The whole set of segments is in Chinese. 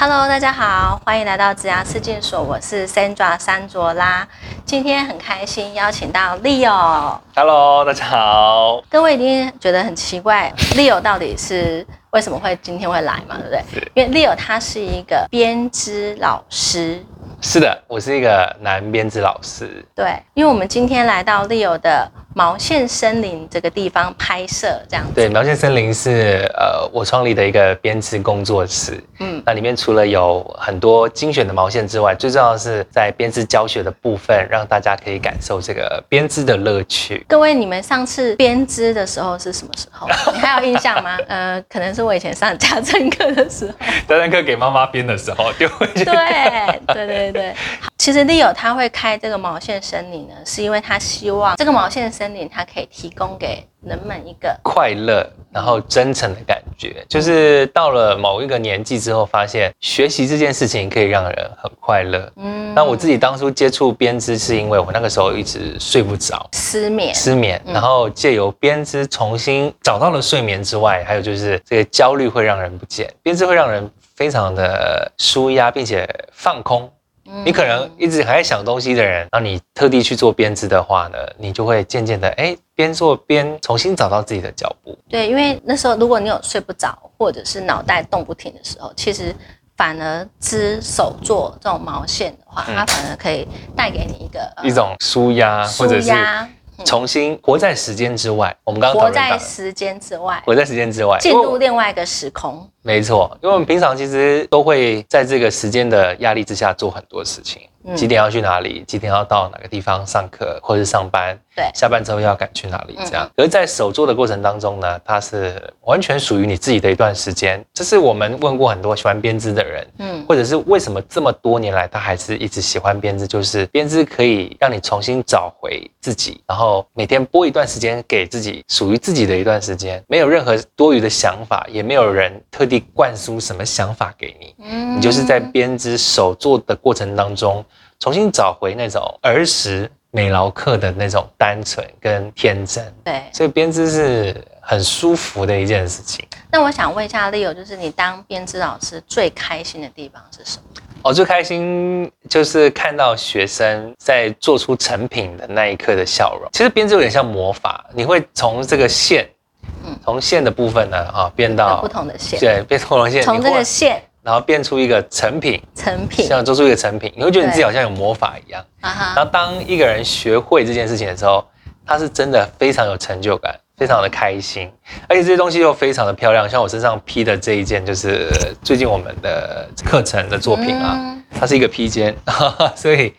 Hello，大家好，欢迎来到植牙刺剑所，我是 Sandra 山卓拉。今天很开心邀请到 Leo。Hello，大家好。各位一定觉得很奇怪，Leo 到底是为什么会今天会来嘛？对不对？是因为 Leo 他是一个编织老师。是的，我是一个男编织老师。对，因为我们今天来到 Leo 的毛线森林这个地方拍摄，这样子。对，毛线森林是呃我创立的一个编织工作室。嗯，那里面除了有很多精选的毛线之外，最重要的是在编织教学的部分，让大家可以感受这个编织的乐趣。各位，你们上次编织的时候是什么时候？你 还有印象吗？呃，可能是我以前上家政课的时候。家政课给妈妈编的时候，就会觉得对对对对，其实 Leo 他会开这个毛线森林呢，是因为他希望这个毛线森林它可以提供给人们一个快乐，然后真诚的感觉。就是到了某一个年纪之后，发现学习这件事情可以让人很快乐。嗯那我自己当初接触编织，是因为我那个时候一直睡不着。失眠，失眠，然后借由编织重新找到了睡眠之外，还有就是这个焦虑会让人不见，编织会让人非常的舒压，并且放空。嗯。你可能一直还在想东西的人，然后你特地去做编织的话呢，你就会渐渐的哎边做边重新找到自己的脚步。对，因为那时候如果你有睡不着，或者是脑袋动不停的时候，其实反而织手做这种毛线的话，嗯。它反而可以带给你一个呃一种舒压，或舒者是压，重新活在时间之外。我们刚刚讨活在时间之外，活在时间之外，进入另外一个时空。没错，因为我们平常其实都会在这个时间的压力之下做很多事情，嗯几点要去哪里，几点要到哪个地方上课或者是上班，对。下班之后要赶去哪里这样。嗯。而在手做的过程当中呢，它是完全属于你自己的一段时间。这是我们问过很多喜欢编织的人，嗯，或者是为什么这么多年来他还是一直喜欢编织，就是编织可以让你重新找回自己，然后每天拨一段时间给自己属于自己的一段时间，没有任何多余的想法，也没有人特地灌输什么想法给你，嗯你就是在编织手做的过程当中，重新找回那种儿时美劳课的那种单纯跟天真，对。所以编织是很舒服的一件事情。那我想问一下 Leo，就是你当编织老师最开心的地方是什么？我最开心就是看到学生在做出成品的那一刻的笑容。其实编织有点像魔法，你会从这个线，嗯从线的部分呢，啊，变到不同的线，对，变同的线，从这个线然后变出一个成品，成品。像做出一个成品，你会觉得你自己好像有魔法一样。然后当一个人学会这件事情的时候，他是真的非常有成就感，非常的开心，而且这些东西又非常的漂亮。像我身上披的这一件，就是最近我们的课程的作品啊，嗯。它是一个披肩，所以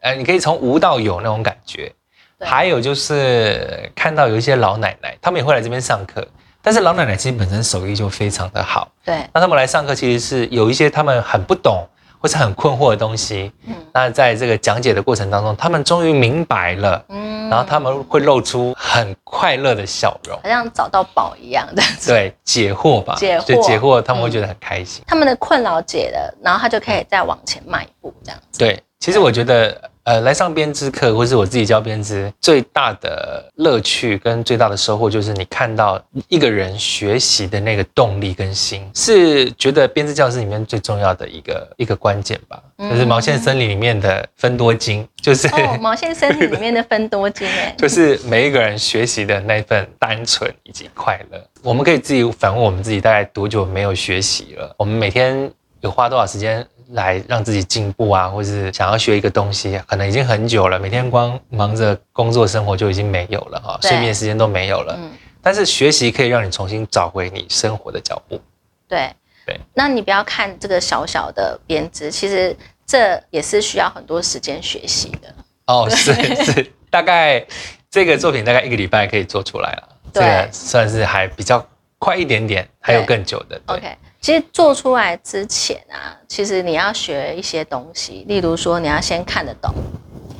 呃，你可以从无到有那种感觉。对。还有就是看到有一些老奶奶，他们也会来这边上课，但是老奶奶其实本身手艺就非常的好。对，那他们来上课，其实是有一些他们很不懂或是很困惑的东西。嗯那在这个讲解的过程当中，他们终于明白了，嗯然后他们会露出很快乐的笑容，好像找到宝一样的，对，解惑吧，解惑就解惑，他们会觉得很开心。他们的困扰解了，然后他就可以再往前迈一步，这样子。对，其实我觉得，呃，来上编织课，或是我自己教编织，最大的乐趣跟最大的收获，就是你看到一个人学习的那个动力跟心，是觉得编织教室里面最重要的一个一个关键吧。就是毛线森林里面的分多精，就是、哦，毛线森林里面的分多金哎，就是每一个人学习的那份单纯以及快乐。我们可以自己反问我们自己，大概多久没有学习了？我们每天有花多少时间来让自己进步啊，或是想要学一个东西，可能已经很久了。每天光忙着工作生活就已经没有了哈，睡眠时间都没有了。嗯，但是学习可以让你重新找回你生活的脚步。对对。那你不要看这个小小的编织，其实这也是需要很多时间学习的。哦，是是，大概这个作品大概一个礼拜可以做出来了，这对个算是还比较快一点点，还有更久的。对 OK，其实做出来之前啊，其实你要学一些东西，例如说你要先看得懂。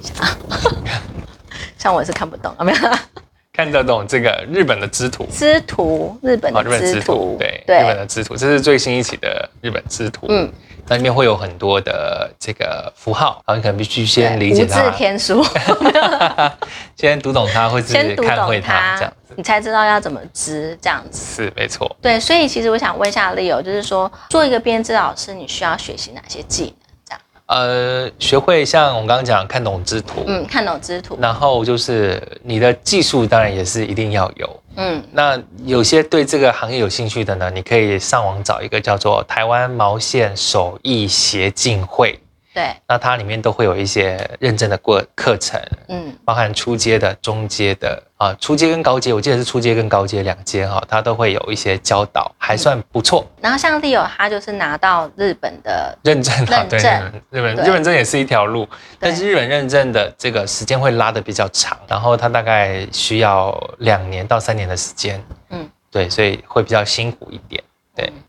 像我是看不懂，啊没有？看得懂这个日本的织图，织图，日本的哦日本织织图图，对对日本的织图，这是最新一期的日本织图。嗯，那里面会有很多的这个符号，然后你可能必须先理解它，天书，先读懂它，或是先看会懂它这样子。你才知道要怎么织这样子。是没错。对，所以其实我想问一下 Leo，就是说做一个编织老师，你需要学习哪些技能？这样，呃，学会像我刚刚讲看懂织图，嗯，看懂织图，然后就是你的技术当然也是一定要有。嗯。那有些对这个行业有兴趣的呢，你可以上网找一个叫做台湾毛线手艺协进会，对，那它里面都会有一些认证的过课程，嗯。包含初阶的、中阶的啊，初阶跟高阶，我记得是初阶跟高阶两阶哈，它都会有一些教导，还算不错。然后像 Leo 他就是拿到日本的，认证认证。日本日本证也是一条路，但是日本认证的这个时间会拉的比较长，然后它大概需要两年到三年的时间，嗯，对，所以会比较辛苦一点。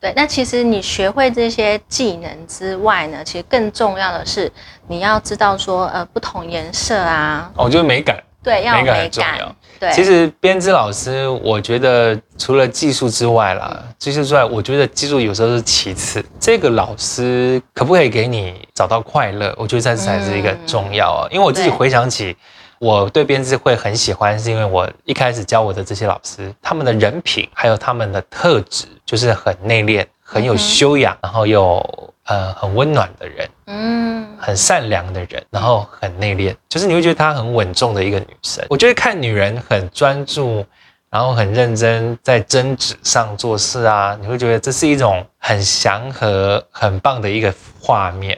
对对。那其实你学会这些技能之外呢，其实更重要的是你要知道说，呃，不同颜色啊，哦就是美感，对，要有美感美感很重要，对，其实编织老师，我觉得除了技术之外啦，技术之外，我觉得技术有时候是其次。这个老师可不可以给你找到快乐？我觉得这才是一个重要啊。因为我自己回想起，我对编织会很喜欢，是因为我一开始教我的这些老师，他们的人品还有他们的特质，就是很内敛、很有修养，然后又呃很温暖的人。嗯，很善良的人，然后很内敛，就是你会觉得她很稳重的一个女生。我觉得看女人很专注，然后很认真在针纸上做事啊，你会觉得这是一种很祥和、很棒的一个画面。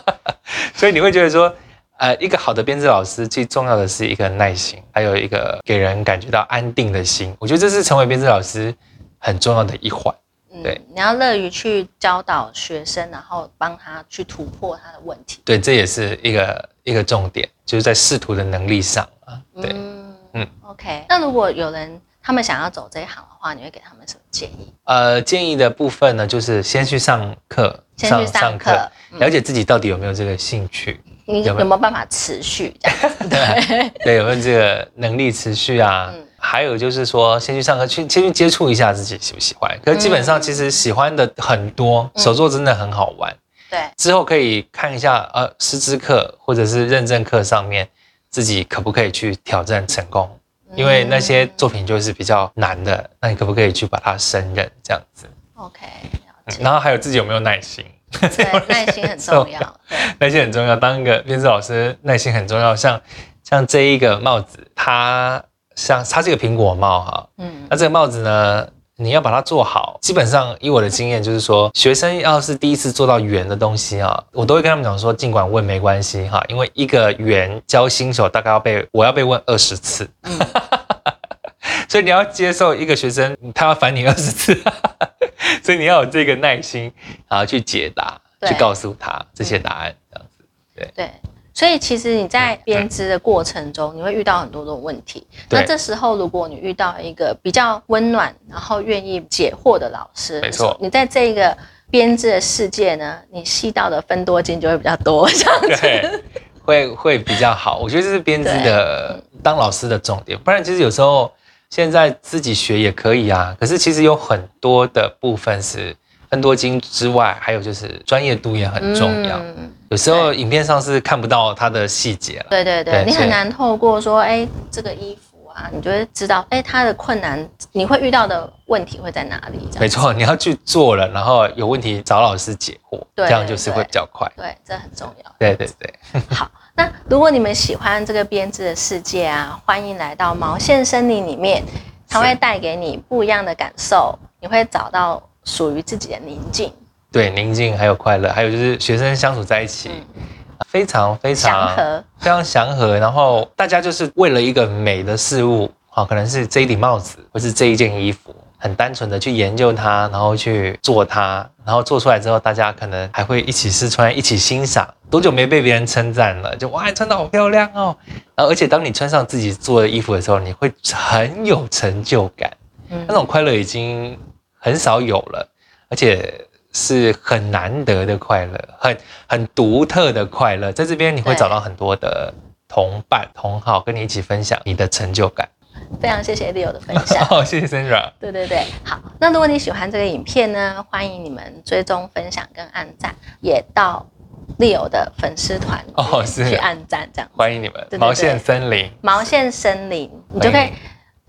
所以你会觉得说，呃，一个好的编制老师最重要的是一个耐心，还有一个给人感觉到安定的心。我觉得这是成为编制老师很重要的一环。嗯对，你要乐于去教导学生，然后帮他去突破他的问题。对，这也是一个一个重点，就是在试图的能力上啊。对。嗯嗯 OK。那如果有人他们想要走这一行的话，你会给他们什么建议？呃，建议的部分呢，就是先去上课，先去上课嗯了解自己到底有没有这个兴趣，你有有没有没有办法持续这样子？对，对，有没有这个能力持续啊？嗯还有就是说，先去上课，去先去接触一下自己喜不喜欢。可是基本上，嗯其实喜欢的很多，手作真的很好玩。对，之后可以看一下，呃，师资课或者是认证课上面，自己可不可以去挑战成功？因为那些作品就是比较难的，那你可不可以去把它胜任这样子？OK。然后还有自己有没有耐心？对，耐心很重要。耐心很重要。当一个编织老师，耐心很重要。像像这一个帽子，它像它是一个苹果帽哈，嗯那这个帽子呢，你要把它做好。基本上以我的经验就是说，学生要是第一次做到圆的东西啊，我都会跟他们讲说，尽管问没关系哈，因为一个圆教新手大概要被我要被问二十次。嗯 所以你要接受一个学生，他要烦你二十次，所以你要有这个耐心，然后去解答，去告诉他这些答案，这样子。对。所以其实你在编织的过程中，你会遇到很多种问题。那这时候，如果你遇到一个比较温暖，然后愿意解惑的老师，没错你在这个编织的世界呢，你吸到的分多金就会比较多，这样子。对，会会比较好。我觉得这是编织的当老师的重点，不然其实有时候现在自己学也可以啊。可是其实有很多的部分是分多金之外，还有就是专业度也很重要。嗯有时候影片上是看不到它的细节了。对对对，你很难透过说，哎，这个衣服啊，你就会知道，哎，它的困难，你会遇到的问题会在哪里？没错，你要去做了，然后有问题找老师解惑，对这样就是会比较快。对，这很重要。对对对，好，那如果你们喜欢这个编织的世界啊，欢迎来到毛线森林里面，它会带给你不一样的感受，你会找到属于自己的宁静。对宁静还有快乐，还有就是学生相处在一起，非常非常祥和非常祥和。然后大家就是为了一个美的事物，好，可能是这一顶帽子，或是这一件衣服，很单纯的去研究它，然后去做它，然后做出来之后，大家可能还会一起试穿，一起欣赏。多久没被别人称赞了？就哇，你穿的好漂亮哦！然后而且当你穿上自己做的衣服的时候，你会很有成就感。嗯那种快乐已经很少有了，而且是很难得的快乐，很很独特的快乐。在这边你会找到很多的同伴、同好，跟你一起分享你的成就感。非常谢谢 Leo 的分享。好，谢谢 Sandra。对对对，好。那如果你喜欢这个影片呢，欢迎你们追踪、分享跟按赞，也到 Leo 的粉丝团哦是去按赞，这样欢迎你们毛线森林。毛线森林，你就可以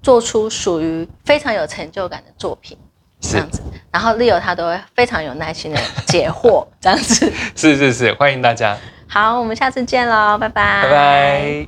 做出属于非常有成就感的作品，这是样子。然后 Leo 他都会非常有耐心的解惑，这样子。是是是，欢迎大家，好，我们下次见喽，拜拜，拜拜。